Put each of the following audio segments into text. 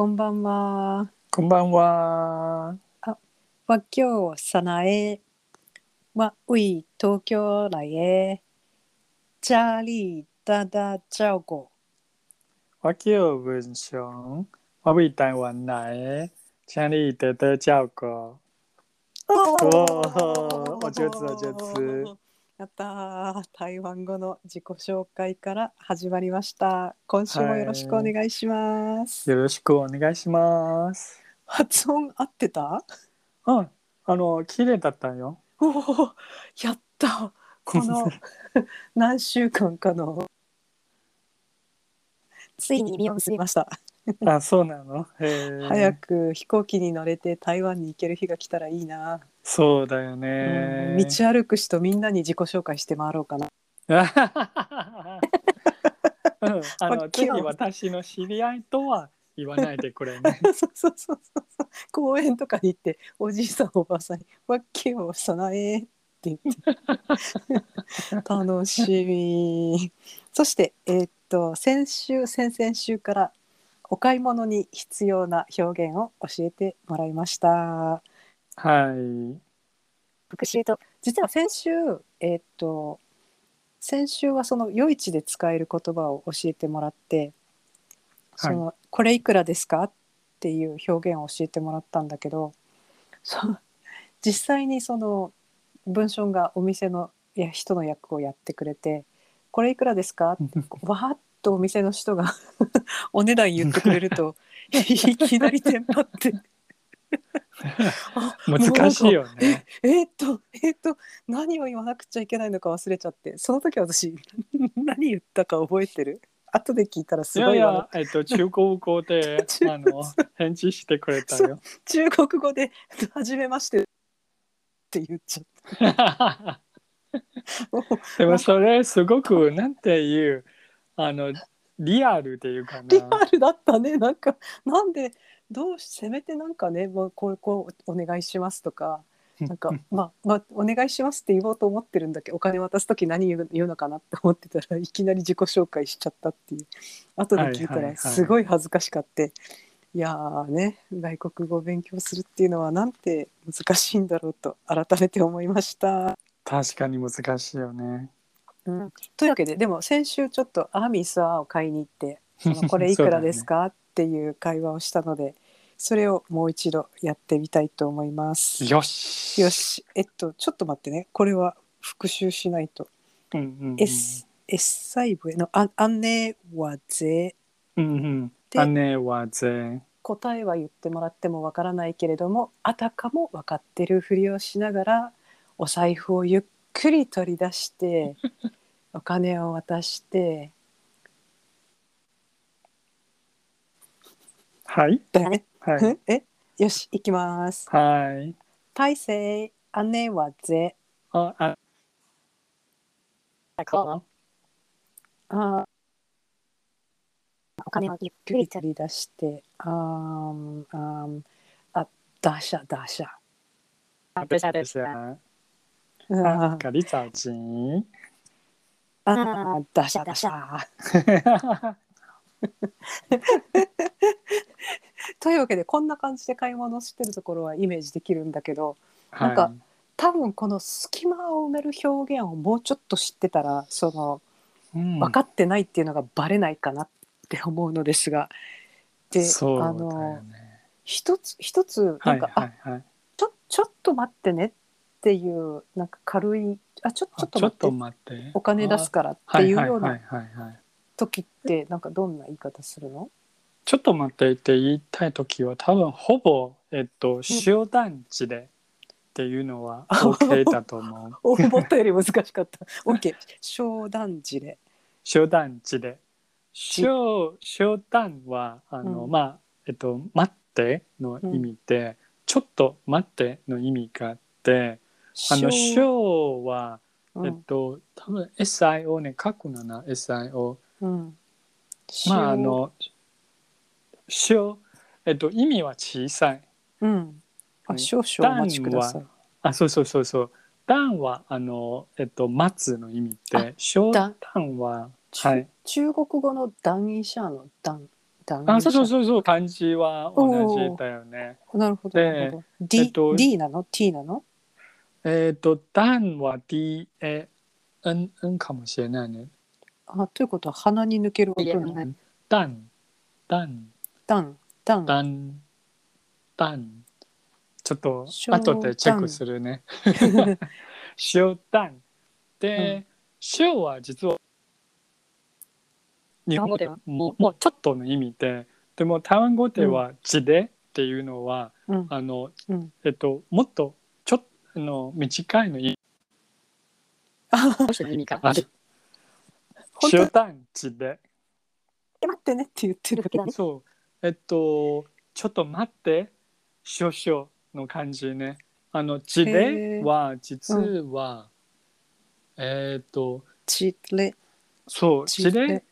こんばんは。こんばんは。わきょうさなえ。わうい東京来へ。チャーリーダダチャオゴ。我叫文雄，我为台湾来，请你多多照顾。おお上手お上手やったー 台湾語の自己紹介から始まりました。今週もよろしくお願いします。よろしくお願いします。発音合ってた？うん、あの綺麗だったよ。おおやったこの 何週間かのついに実を結びました。あ、そうなの？早く飛行機に乗れて台湾に行ける日が来たらいいな、そうだようんね。道歩く人みんなに自己紹介して回ろうかな。うん、あの私の知り合いとは言わないでくれね。そうそうそうそうそう。公園とかに行っておじいさんおばあさんに「わっきよさなえ」って言って。楽しみ。そしてえーっと先週先々週からお買い物に必要な表現を教えてもらいましたはい。復習と実は先週えーっと先週はその夜市で使える言葉を教えてもらってその、これいくらですかっていう表現を教えてもらったんだけどその実際にその文章がお店のいや人の役をやってくれて「これいくらですか?」って わーっとお店の人が お値段言ってくれると いきなりテンパって あ難しいよね。えーっとえーっと何を言わなくちゃいけないのか忘れちゃってその時私何言ったか覚えてる？後で聞いたらすごいわや、えっと、中国語で中あの返事してくれたよ。中国語で「はじめまして」って言っちゃった。でもそれすごくなんていうあのリアルっていうかな。リアルだったねなんかなんでどうしせめてなんかねもうこうこうお願いしますとかなんか まあまあお願いしますって言おうと思ってるんだけどお金渡す時何言う言うのかなって思ってたらいきなり自己紹介しちゃったっていう後で聞いたらはいはいはいすごい恥ずかしかって、いやーね外国語を勉強するっていうのはなんて難しいんだろうと改めて思いました。確かに難しいよね。うん、というわけででも先週ちょっとアーミースワーを買いに行って そのこれいくらですか、っていう会話をしたのでそれをもう一度やってみたいと思います。よし。よ。しえっとちょっと待ってねこれは復習しないと。うんうんうん。S S 細部へのあ安寧はぜうんうん。で姉はぜ。答えは言ってもらってもわからないけれどもあたかも分かってるふりをしながらお財布をゆっくり取り出して お金を渡してはい。だよね。はい。え？よし行きます。はい。大勢姉はぜあ、あ、ああお金をゆっく取り取り出してあーんあーんあダシャダシャあ、等下等下。あー咖喱早金。あーダシャダシャ というわけでこんな感じで買い物してるところはイメージできるんだけどなんか多分この隙間を埋める表現をもうちょっと知ってたらその分分かってないっていうのがバレないかなって思うのですがで、そうだよあのね。一つ一つはないんか、はいはい。ちょちょっと待ってねっていうなんか軽いあちょちょっと待って待って。お金出すからってはいうような。時ってなんかどんな言い方するの？ちょっと待ってって言いたいときは多分ほぼ、えっと、塩団地でっていうのは OK だと思う。思ったより難しかった。OK。商談時で。塩団地で。塩塩団はあの、うんまあえっと待っての意味で、ちょっと待っての意味があってあの塩は、うんえっと多分 SIO ね書くのな SIO うん。まああの塩えっと意味は小さいうん。あ、少々お待ちください。あそうそうそうそう段はあのえっと待つの意味あで小段段は中はい中国語の談義者の談段あ、そうそうそうそう、漢字は同じだよね。なるほど。で D,、えっと D なの ?T なの？えっ、と、段は D、A、N、N かもしれないね。あということは鼻に抜ける音いやなの？段、段、ダン、ダン。段、段。ちょっと小後でチェックするね。小段。で、小は実は日本語では？もうもうちょっとの意味で、でも台湾語では字でっていうのは、うん。あの、うん。えっと、もっとの短いの意味どうしての意味がある。本当？小段字で。待ってねって言ってる。そう。えっと、ちょっと待って、少々の感じね。あの、字へでーは、実は、えっと、ちれ、そう、字字で、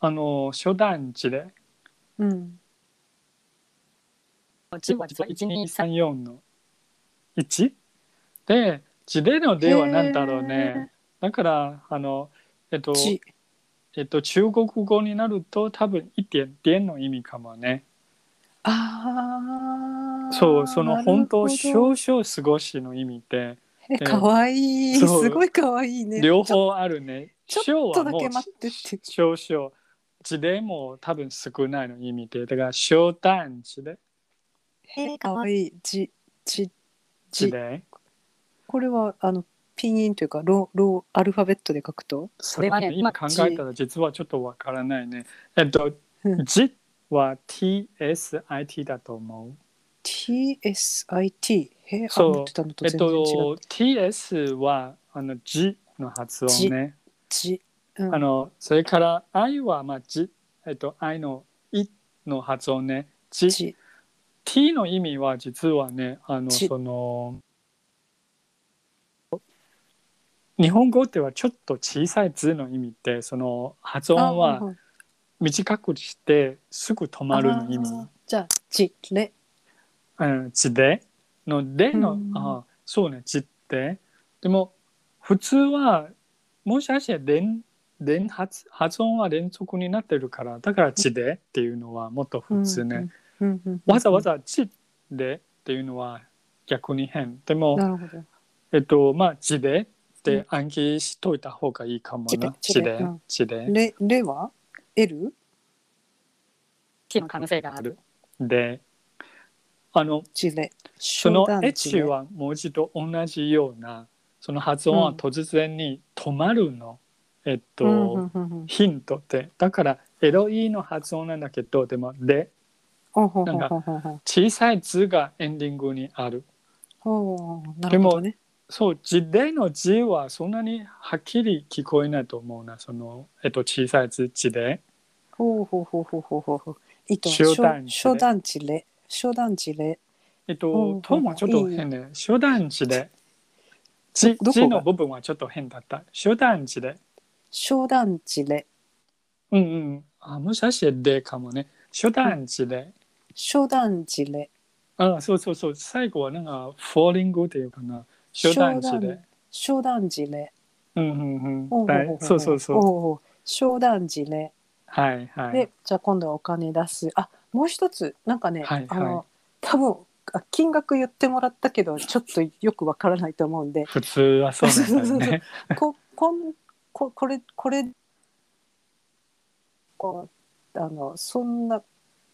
あの、初段字で、うん。字は実は1、2、3。1234の1で、字でのでは何だろうね。だから、あの、えっと、ち、えっと、中国語になると多分一点点の意味かもね。ああ。そう、その本当少々少しの意味で、え、かわいい。すごいかわいいね。両方あるね。ちょ少っとだけ待ってって。少々。字でも多分少ないの意味で、だから小単字で、え、かわいい。じ、じ、字じ。で。これは、あの、ピンインというか、ロー、ロー、アルファベットで書くと？それはね、今考えたら実はちょっとわからないね。えっとうん、字は TSIT だと思う。TSIT。へえ、あ、そうえっ全然違う。と、TS はあの字の発音ね。じ。うんあの、それから I はまあ字、えっと、I のいの発音ね。字。じ。T の意味は実はね、あの、字その、日本語ではちょっと小さい字の意味で、その発音あは短くしてすぐ止まるの意味。じゃあ、じ、れ。うん、字でのでの、うんあそうね字ででも普通はもしかして連連発発音は連続になってるからだから字でっていうのはもっと普通ね、うんうん。わざわざ字でっていうのは逆に変でも。えっとまあ字でって暗記しといた方がいいかもな字字ででうん字でれ、れは ?L? T の可能性がある。であの。その H れは文字と同じようなその発音は突然に止まるの、えっと、うんうんうんうんヒントでだから LE の発音なんだけどでも「でなんか小さい図がエンディングにあるなるほどね。そう字での字はそんなにはっきり聞こえないと思うなその、えっと、小さい字字でほうほうほうほうほうほうほう。いいと小段地小段地れ。小段地れ。えっと、トーンはちょっと変ね。初段字で。字の部分はちょっと変だった。初段字で。小段地れ。うんうん。あ、もしかしてでかもね。初段字で。小段地れ。あ、そうそうそう。最後はなんか、フォーリングっていうかな。初段字で。小段地れ。うんうんうん。そうそうそう。ほうほう小段地れ。はいはい。で、じゃあ今度はお金出す。あ、もう一つ、なんかね、はいあの、はい多分あ金額言ってもらったけど、ちょっとよくわからないと思うんで、普通はそうなんだよね。こ、こん、こ、これ、これ。こう、あの、そんな。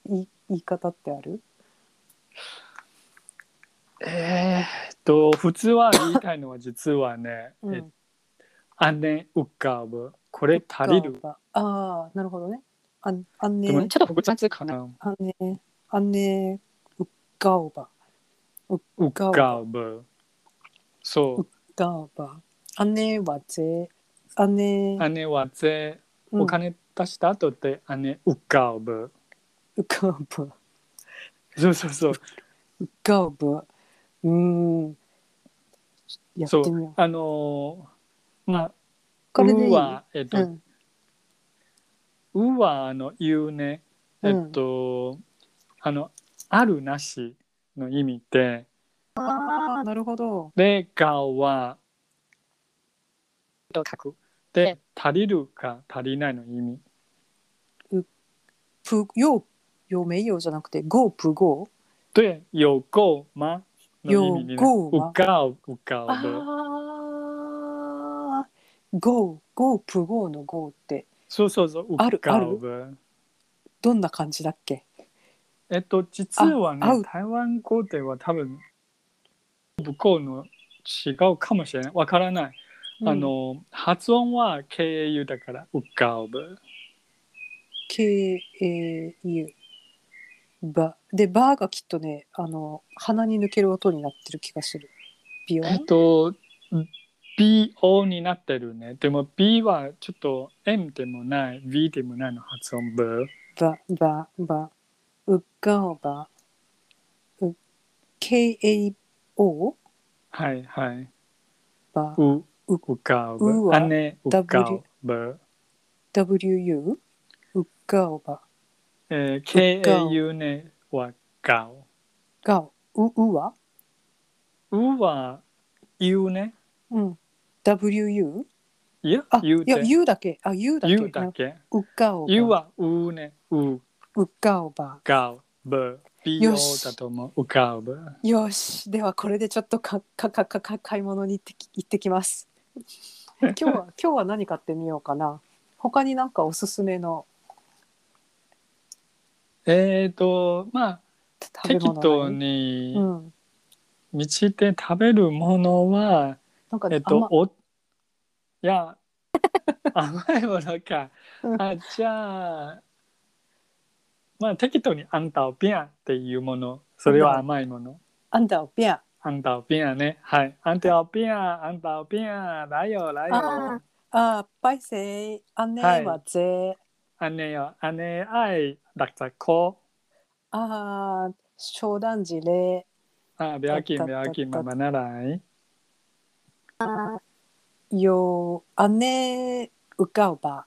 言い、言い方ってある？えーっと、普通は言いたいのは実はね、うんえ姉浮かぶ。これ足りる？ああ、なるほどね。あ、あんねでも、ちょっと複雑かな。あね、あね、うっがおば。浮かぶ。そう。がおば。あねはぜ。あね。姉はぜ、うんお金出した後で姉浮かぶ。うかぶ。そうそうそう。うかぶ。うーん。やっそうてみよう。あのーまあ、これでいい？うは、えっと、うん。うは、あの、言うね。えうんっと、あの、あるなしの意味で、ああ、なるほど。で、がは、と書く。で、足りるか足りないの意味。プ有有没有じゃなくて够不够对，有够吗？有够吗有够有够あ的。あ够够不够の够ってそうそうそう。あるある。どんな感じだっけえっと実はね台湾語では多分不够の違うかもしれない。わからない。うんあの発音は KAU だからうかうぶ。KAU バでバーがきっとねあの鼻に抜ける音になってる気がするビヨン？えっと BO になってるね。でも B はちょっと M でもない V でもないの発音ぶ。バババうがおばう KAO はいはい。バうううかうぶ。うは姉うかうぶ。WU うがおばえー、KAU ねはがお。がううは？うは U ね。うん。WU いやあ、U いやで U だけ。あ U だけ。U だけ。うがおば。U はうね。う。うがおば。がうぶ。BO よし。だと思う。うかうぶ。よし。ではこれでちょっとかかかかか買い物に行ってき行ってきます。今日は 今日は何買ってみようかな。他になんかおすすめのえっ、ー、と、まあ、適物当何にうん道で食べるものは、なんかえっと、甘お、いや、甘いものかう。んあ、じゃあ、まあ、適当にアンタオピアっていうもの、それは甘いもの。アンダービアアンタオピアね。はい。アンタオピア、アンタオピア、だよ、だあよ。あーパイセイ姉はいはぜ、姉よ、姉愛、だったこ。ああ商談時れあ、病気、だった病気、だったママならい。よ姉うかおば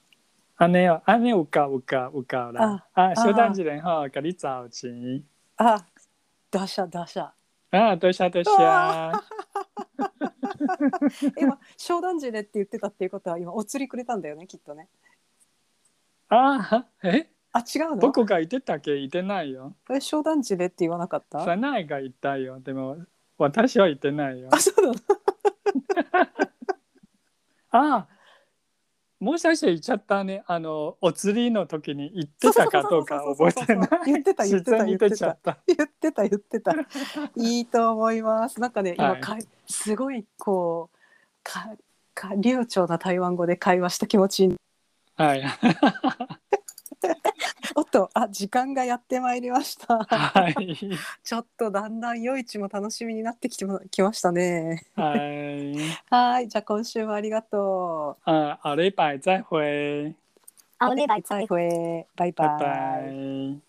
姉よ、姉うかうかうか啦。啊，小啊蛋子人哈，给你找钱。あダシャダシャ啊，对下对下。今商談時れって言ってたっていうことは今お釣りくれたんだよねきっとねあ、え、あ違うの？どこが言ってたっけ？言ってないよ。え商談時れって言わなかった？サナイが言ったよ。でも、私は言ってないよあ。そうなの？あ、もしかして言っちゃったね。あの、お釣りの時に言ってたかどうか覚えてない？言ってた言ってた自然に出ちゃった。言ってた言ってた いいと思いますなんかね今、はいかいすごいこうかか流暢な台湾語で会話した気持ちにはい。おっとあ時間がやってまいりました。はい。ちょっとだんだん夜市も楽しみになってきてもきましたね。はい。はいじゃあ今週もありがとう。啊，下礼拜再会，あおねばい。再会バイバイ拜拜。